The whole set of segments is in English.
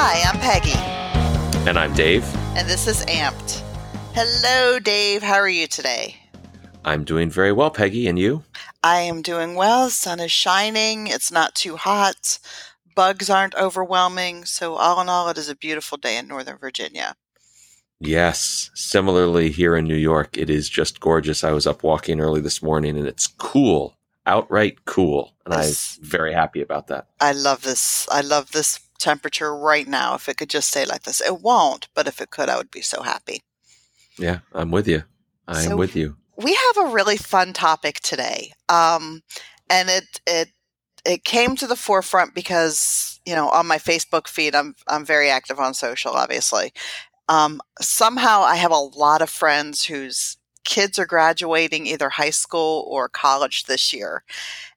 Hi, I'm Peggy. And I'm Dave. And this is Amped. Hello, Dave. How are you today? I'm doing very well, Peggy. And you? I am doing well. The sun is shining. It's not too hot. Bugs aren't overwhelming. So, all in all, it is a beautiful day in Northern Virginia. Yes. Similarly, here in New York, it is just gorgeous. I was up walking early this morning and it's cool, outright cool. And I'm very happy about that. I love this. I love this temperature right now. If it could just stay like this, it won't, but if it could, I would be so happy. Yeah, I'm with you. I'm with you. We have a really fun topic today. Um, and it, it, it came to the forefront because, you know, on my Facebook feed, I'm, I'm very active on social, obviously. Um, somehow I have a lot of friends whose kids are graduating either high school or college this year.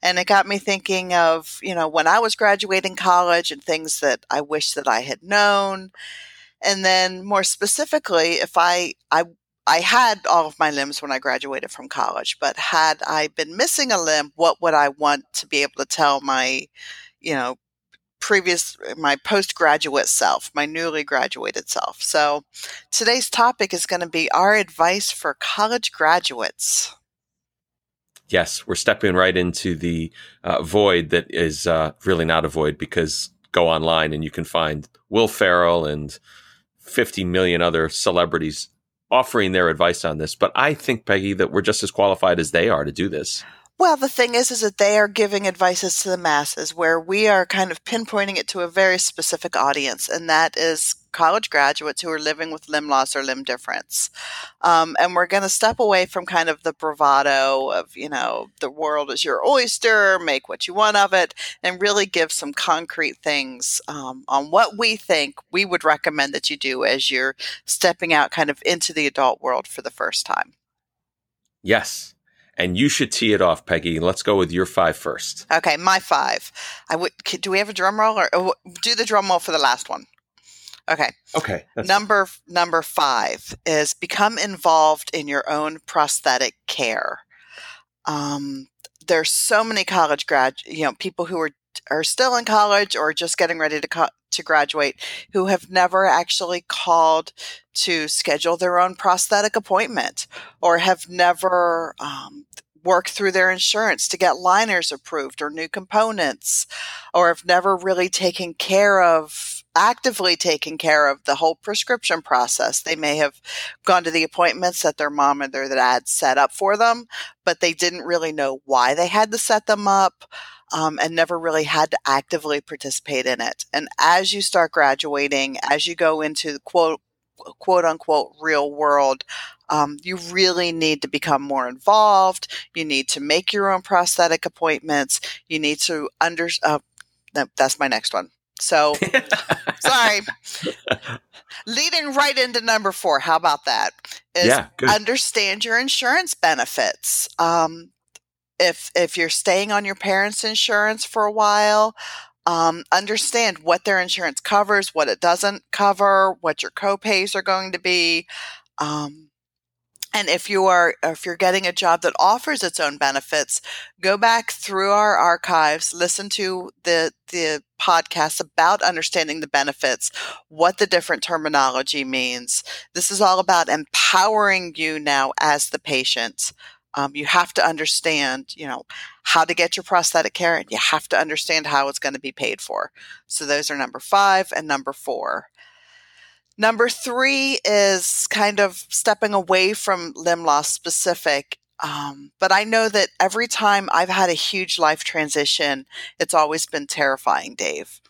And it got me thinking of, you know, when I was graduating college and things that I wish that I had known. And then more specifically, if I, I, I had all of my limbs when I graduated from college, but had I been missing a limb, what would I want to be able to tell my, you know, previous my postgraduate self, my newly graduated self. So today's topic is going to be our advice for college graduates. Yes, we're stepping right into the uh, void that is uh, really not a void because go online and you can find Will Ferrell and 50 million other celebrities offering their advice on this. But I think, Peggy, that we're just as qualified as they are to do this. Well, the thing is, is that they are giving advices to the masses where we are kind of pinpointing it to a very specific audience, and that is college graduates who are living with limb loss or limb difference. Um, and we're going to step away from kind of the bravado of, you know, the world is your oyster, make what you want of it, and really give some concrete things um, on what we think we would recommend that you do as you're stepping out kind of into the adult world for the first time. Yes, and you should tee it off, Peggy. Let's go with your five first. Okay, my five. I would. Do we have a drum roll, or, or do the drum roll for the last one? Okay. Okay. Number number five is become involved in your own prosthetic care. Um, there's so many college grad, you know, people who are are still in college or just getting ready to co- to graduate who have never actually called to schedule their own prosthetic appointment or have never um, worked through their insurance to get liners approved or new components or have never really taken care of actively taken care of the whole prescription process. They may have gone to the appointments that their mom or their dad set up for them, but they didn't really know why they had to set them up um, and never really had to actively participate in it. And as you start graduating, as you go into the quote, quote unquote real world, um, you really need to become more involved. You need to make your own prosthetic appointments. You need to under, uh, that's my next one. So, sorry. Leading right into number four. How about that? Is yeah, understand your insurance benefits. Um, if if you're staying on your parents' insurance for a while, um, understand what their insurance covers, what it doesn't cover, what your copays are going to be. Um, and if you are if you're getting a job that offers its own benefits, go back through our archives, listen to the the podcasts about understanding the benefits, what the different terminology means. This is all about empowering you now as the patient um, you have to understand, you know, how to get your prosthetic care and you have to understand how it's going to be paid for. So those are number five and number four. Number three is kind of stepping away from limb loss specific. Um, but I know that every time I've had a huge life transition, it's always been terrifying, Dave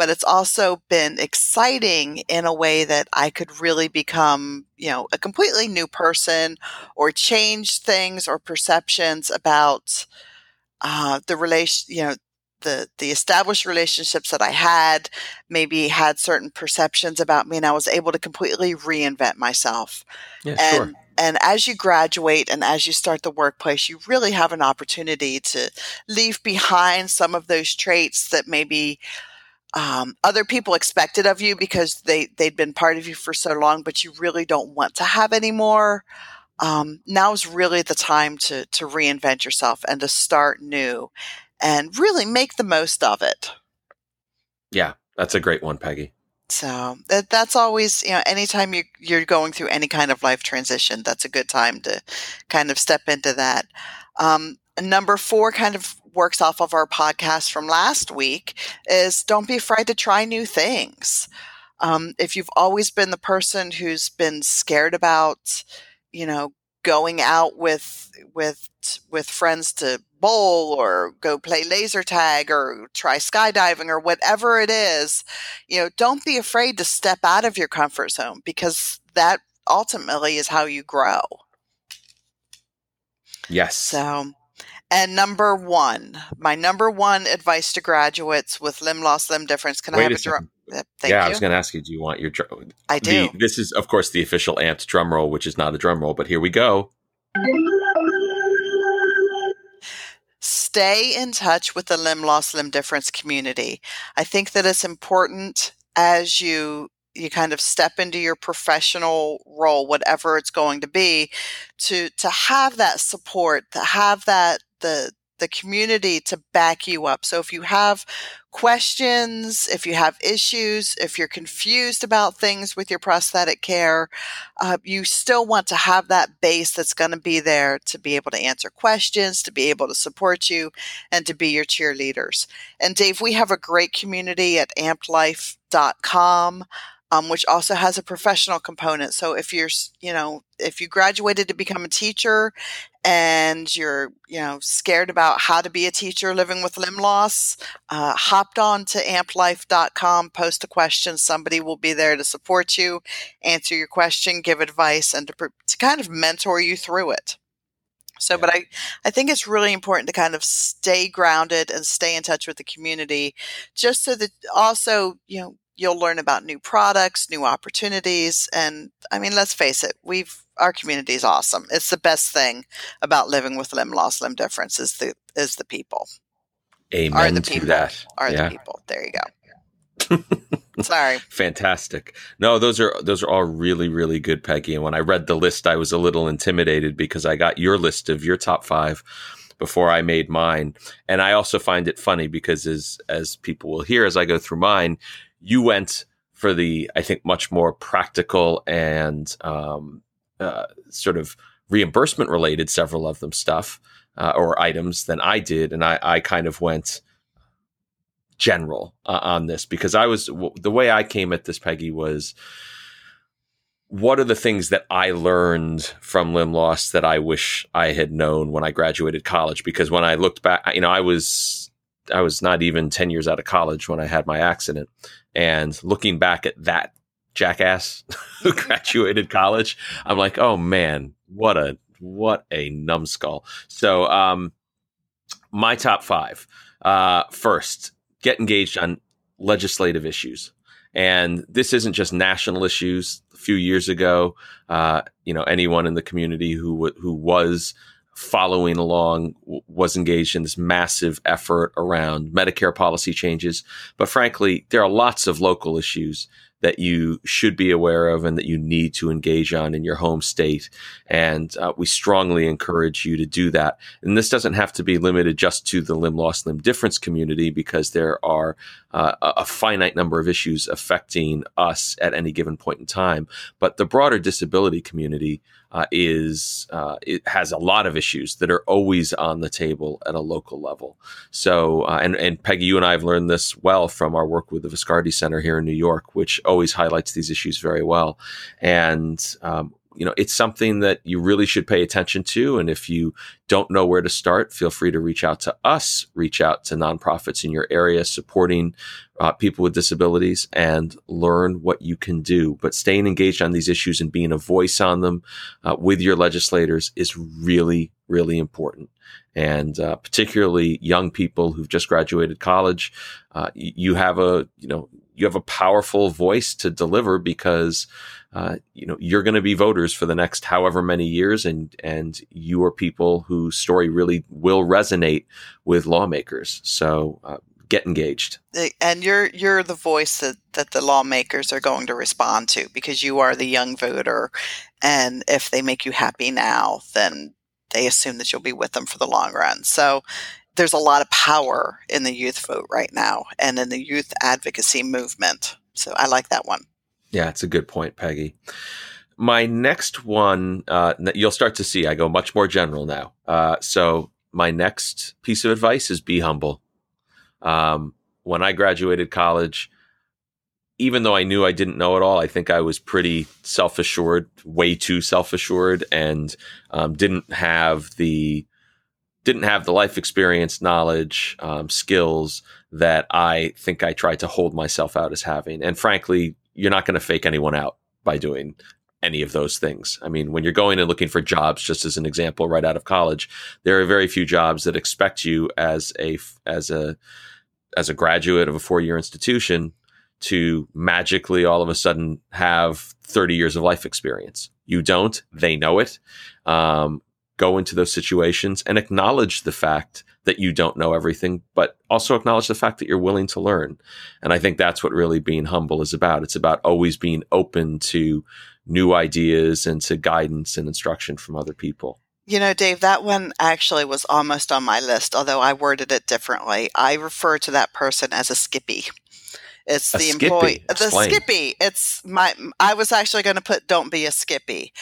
but it's also been exciting in a way that I could really become, you know, a completely new person or change things or perceptions about uh, the relation, you know, the the established relationships that I had maybe had certain perceptions about me and I was able to completely reinvent myself. Yeah, and sure. and as you graduate and as you start the workplace, you really have an opportunity to leave behind some of those traits that maybe um, other people expected of you because they they'd been part of you for so long, but you really don't want to have anymore. Um, now is really the time to to reinvent yourself and to start new, and really make the most of it. Yeah, that's a great one, Peggy. So that, that's always, you know, anytime you, you're going through any kind of life transition, that's a good time to kind of step into that. Um, number four kind of works off of our podcast from last week is don't be afraid to try new things. Um, if you've always been the person who's been scared about, you know, going out with with with friends to bowl or go play laser tag or try skydiving or whatever it is, you know, don't be afraid to step out of your comfort zone because that ultimately is how you grow. Yes. So, and number one, my number one advice to graduates with limb loss, limb difference. Can Wait I have a, a drum? Uh, yeah, you. I was going to ask you, do you want your drum? I do. The, this is, of course, the official amped drum roll, which is not a drum roll, but here we go. Stay in touch with the limb loss, limb difference community. I think that it's important as you you kind of step into your professional role whatever it's going to be to to have that support to have that the the community to back you up. So if you have questions, if you have issues, if you're confused about things with your prosthetic care, uh, you still want to have that base that's going to be there to be able to answer questions, to be able to support you, and to be your cheerleaders. And Dave, we have a great community at ampedlife.com um, which also has a professional component. So if you're, you know, if you graduated to become a teacher and you're, you know, scared about how to be a teacher living with limb loss, uh, hopped on to ampedlife.com, post a question. Somebody will be there to support you, answer your question, give advice, and to, to kind of mentor you through it. So, yeah. but I, I think it's really important to kind of stay grounded and stay in touch with the community just so that also, you know, you'll learn about new products, new opportunities. And I mean, let's face it, we've, our community is awesome. It's the best thing about living with limb loss, limb difference is the, is the people. Amen are the people, to that. Are yeah. the people. There you go. Sorry. Fantastic. No, those are those are all really really good, Peggy. And when I read the list, I was a little intimidated because I got your list of your top five before I made mine. And I also find it funny because as as people will hear as I go through mine, you went for the, I think, much more practical and um, uh, sort of reimbursement related, several of them stuff uh, or items than I did. And I, I kind of went general uh, on this because I was, w- the way I came at this, Peggy, was what are the things that I learned from limb loss that I wish I had known when I graduated college? Because when I looked back, you know, I was I was not even 10 years out of college when I had my accident. And looking back at that jackass who graduated college, I'm like, oh man, what a what a numbskull. So um my top five. Uh first, get engaged on legislative issues. And this isn't just national issues. A few years ago, uh, you know, anyone in the community who who was following along was engaged in this massive effort around Medicare policy changes. But frankly, there are lots of local issues that you should be aware of and that you need to engage on in your home state. And uh, we strongly encourage you to do that. And this doesn't have to be limited just to the limb loss, limb difference community because there are uh, a finite number of issues affecting us at any given point in time. But the broader disability community uh, is uh, it has a lot of issues that are always on the table at a local level. So, uh, and and Peggy, you and I have learned this well from our work with the Viscardi Center here in New York, which always highlights these issues very well. And um, you know, it's something that you really should pay attention to. And if you don't know where to start, feel free to reach out to us, reach out to nonprofits in your area supporting uh, people with disabilities and learn what you can do. But staying engaged on these issues and being a voice on them uh, with your legislators is really, really important. And uh, particularly young people who've just graduated college, uh, you have a, you know, you have a powerful voice to deliver because uh, you know you're going to be voters for the next however many years, and and you are people whose story really will resonate with lawmakers. So uh, get engaged. And you're you're the voice that, that the lawmakers are going to respond to because you are the young voter, and if they make you happy now, then they assume that you'll be with them for the long run. So there's a lot of power in the youth vote right now and in the youth advocacy movement. So I like that one. Yeah, it's a good point, Peggy. My next one, uh, you'll start to see I go much more general now. Uh, so my next piece of advice is be humble. Um, when I graduated college, even though I knew I didn't know it all, I think I was pretty self assured, way too self assured, and um, didn't have the didn't have the life experience, knowledge, um, skills that I think I tried to hold myself out as having. And frankly, you're not going to fake anyone out by doing any of those things. I mean, when you're going and looking for jobs, just as an example, right out of college, there are very few jobs that expect you as a as a as a graduate of a four year institution to magically all of a sudden have 30 years of life experience. You don't. They know it. Um, go into those situations and acknowledge the fact that you don't know everything, but also acknowledge the fact that you're willing to learn. And I think that's what really being humble is about. It's about always being open to new ideas and to guidance and instruction from other people. You know, Dave, that one actually was almost on my list, although I worded it differently. I refer to that person as a skippy. It's A the skippy? employee, the skippy. It's my. I was actually going to put "don't be a skippy,"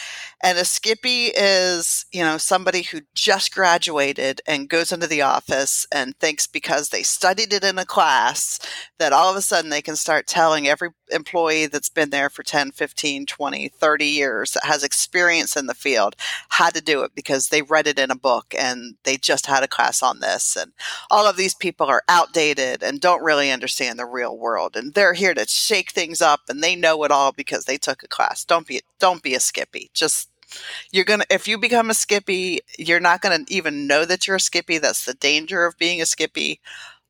and a skippy is you know somebody who just graduated and goes into the office and thinks because they studied it in a class that all of a sudden they can start telling every employee that's been there for 10 15 20 30 years that has experience in the field how to do it because they read it in a book and they just had a class on this and all of these people are outdated and don't really understand the real world and they're here to shake things up and they know it all because they took a class. Don't be don't be a skippy. Just you're gonna if you become a skippy you're not gonna even know that you're a skippy. That's the danger of being a skippy.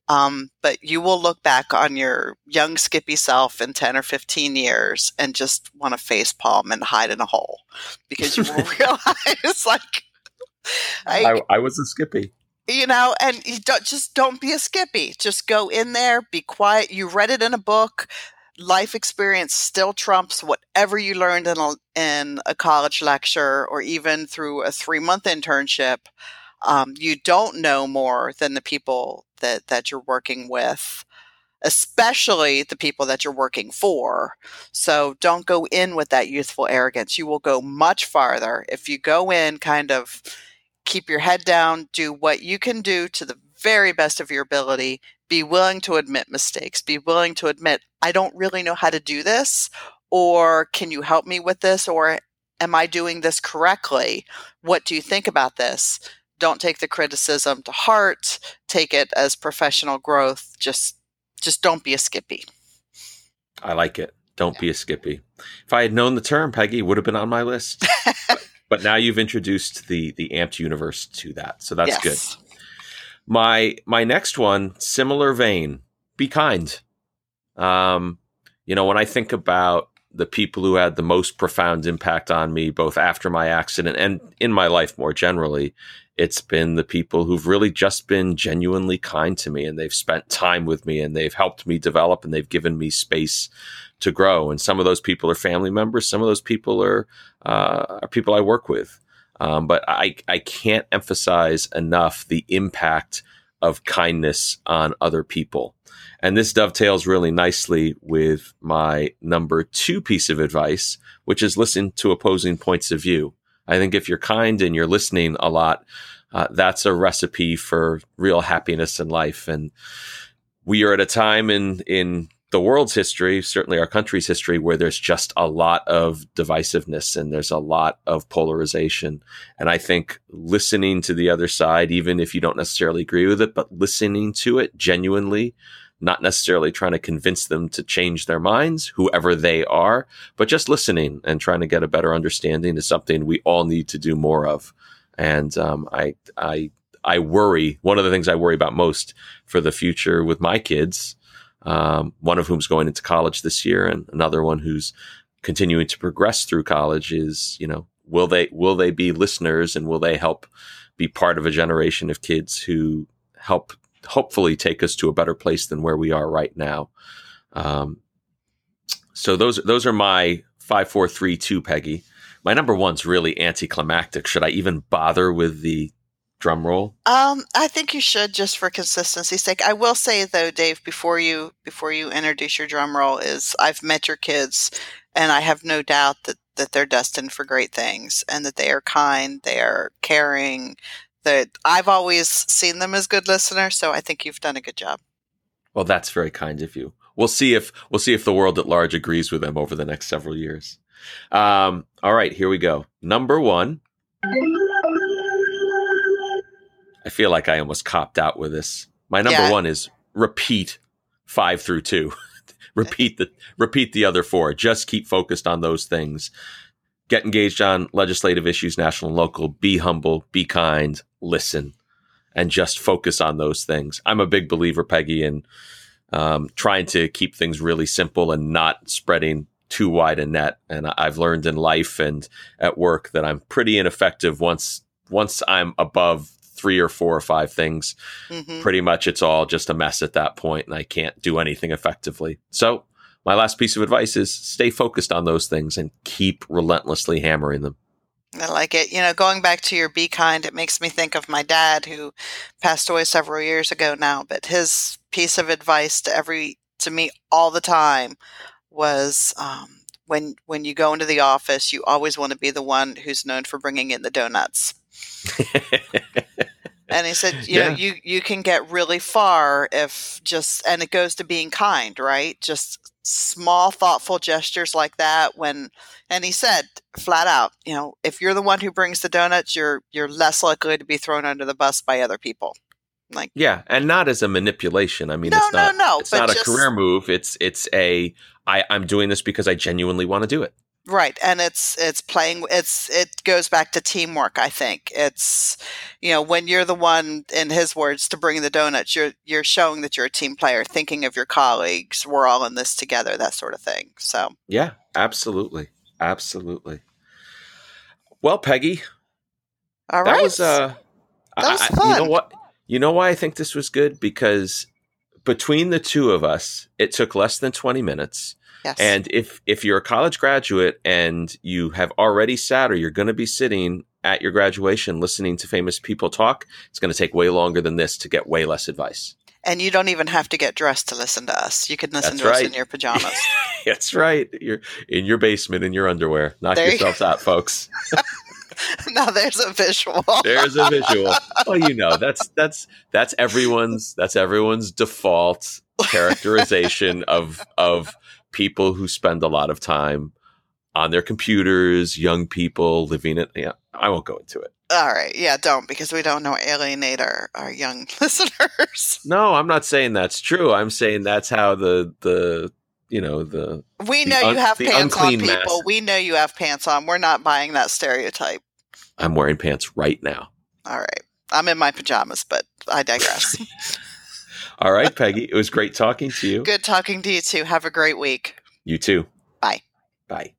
Um, but you will look back on your young skippy self in 10 or 15 years and just want to face palm and hide in a hole because you will realize like I, I, I was a skippy. You know and you don't just don't be a skippy. Just go in there be quiet. You read it in a book. Life experience still trumps whatever you learned in a, in a college lecture or even through a three month internship. Um, you don't know more than the people that that you're working with especially the people that you're working for. So don't go in with that youthful arrogance. You will go much farther. If you go in kind of keep your head down, do what you can do to the very best of your ability, be willing to admit mistakes, be willing to admit, I don't really know how to do this, or can you help me with this, or am I doing this correctly? What do you think about this? Don't take the criticism to heart, take it as professional growth. Just just don't be a skippy. I like it. Don't be a skippy. If I had known the term, Peggy, would have been on my list. but, now you've introduced the the amped universe to that, so that's good. My my next one, similar vein. Be kind. Um, you know, when I think about the people who had the most profound impact on me, both after my accident and in my life more generally, it's been the people who've really just been genuinely kind to me and they've spent time with me and they've helped me develop and they've given me space to grow. And some of those people are family members, some of those people are uh, are people I work with. Um, but I, I can't emphasize enough the impact of kindness on other people. And this dovetails really nicely with my number two piece of advice, which is listen to opposing points of view. I think if you're kind and you're listening a lot, uh, that's a recipe for real happiness in life. And we are at a time in, in the world's history, certainly our country's history, where there's just a lot of divisiveness and there's a lot of polarization. And I think listening to the other side, even if you don't necessarily agree with it, but listening to it genuinely, not necessarily trying to convince them to change their minds, whoever they are, but just listening and trying to get a better understanding is something we all need to do more of. And um, I, I, I worry. One of the things I worry about most for the future with my kids um, one of whom's going into college this year, and another one who's continuing to progress through college. Is you know will they will they be listeners and will they help be part of a generation of kids who help hopefully take us to a better place than where we are right now. Um, so those those are my five, four, three, two, Peggy. My number one's really anticlimactic. Should I even bother with the drum roll? Um, I think you should just for consistency's sake. I will say though, Dave, before you before you introduce your drum roll, is I've met your kids, and I have no doubt that that they're destined for great things, and that they are kind, they are caring. That I've always seen them as good listeners, so I think you've done a good job. Well, that's very kind of you. We'll see if we'll see if the world at large agrees with them over the next several years. Um, all right, here we go. Number one. I feel like I almost copped out with this. My number Yeah. one is repeat five through two. repeat the repeat the other four. Just keep focused on those things. Get engaged on legislative issues, national and local. Be humble. Be kind. Listen, and just focus on those things. I'm a big believer, Peggy, in um, trying to keep things really simple and not spreading too wide a net. And I've learned in life and at work that I'm pretty ineffective once once I'm above three or four or five things. hmm Pretty much, it's all just a mess at that point, and I can't do anything effectively. So. My last piece of advice is stay focused on those things and keep relentlessly hammering them. I like it. You know, going back to your be kind, it makes me think of my dad who passed away several years ago now, but his piece of advice to every to me all the time was um, when when you go into the office, you always want to be the one who's known for bringing in the donuts. And he said, you know, you you can get really far if just and it goes to being kind, right? Just small thoughtful gestures like that when and he said flat out, you know, if you're the one who brings the donuts, you're you're less likely to be thrown under the bus by other people. Like Yeah, and not as a manipulation. I mean, No, it's not. no, no, It's not a just- career move. It's it's a. I, I'm doing this because I genuinely want to do it. Right and it's it's playing it's it goes back to teamwork i think it's you know when you're the one in his words to bring the donuts you're you're showing that you're a team player thinking of your colleagues we're all in this together that sort of thing so Yeah, absolutely, absolutely. Well, Peggy, all that right was uh, That was I- I- you know what? You know why I think this was good because between the two of us, it took less than 20 minutes. Yes And if if you're a college graduate and you have already sat or you're going to be sitting at your graduation listening to famous people talk, it's going to take way longer than this to get way less advice. and you don't even have to get dressed to listen to us you can listen That's to us in your pajamas That's right. You're in your basement in your underwear. Knock There you yourselves out, folks. now there's a visual There's a visual. Well, you know, that's that's that's everyone's that's everyone's default characterization of of people who spend a lot of time on their computers, young people living it. Yeah, I won't go into it. all right yeah don't because we don't know alienate our, our young listeners No, I'm not saying that's true. I'm saying that's how the the you know the we The know un- you have pants on people masses. we know you have pants on we're not buying that stereotype I'm wearing pants right now. All right. I'm in my pajamas, but I digress. All right, Peggy. It was great talking to you. Good talking to you too. Have a great week. You too. Bye. Bye.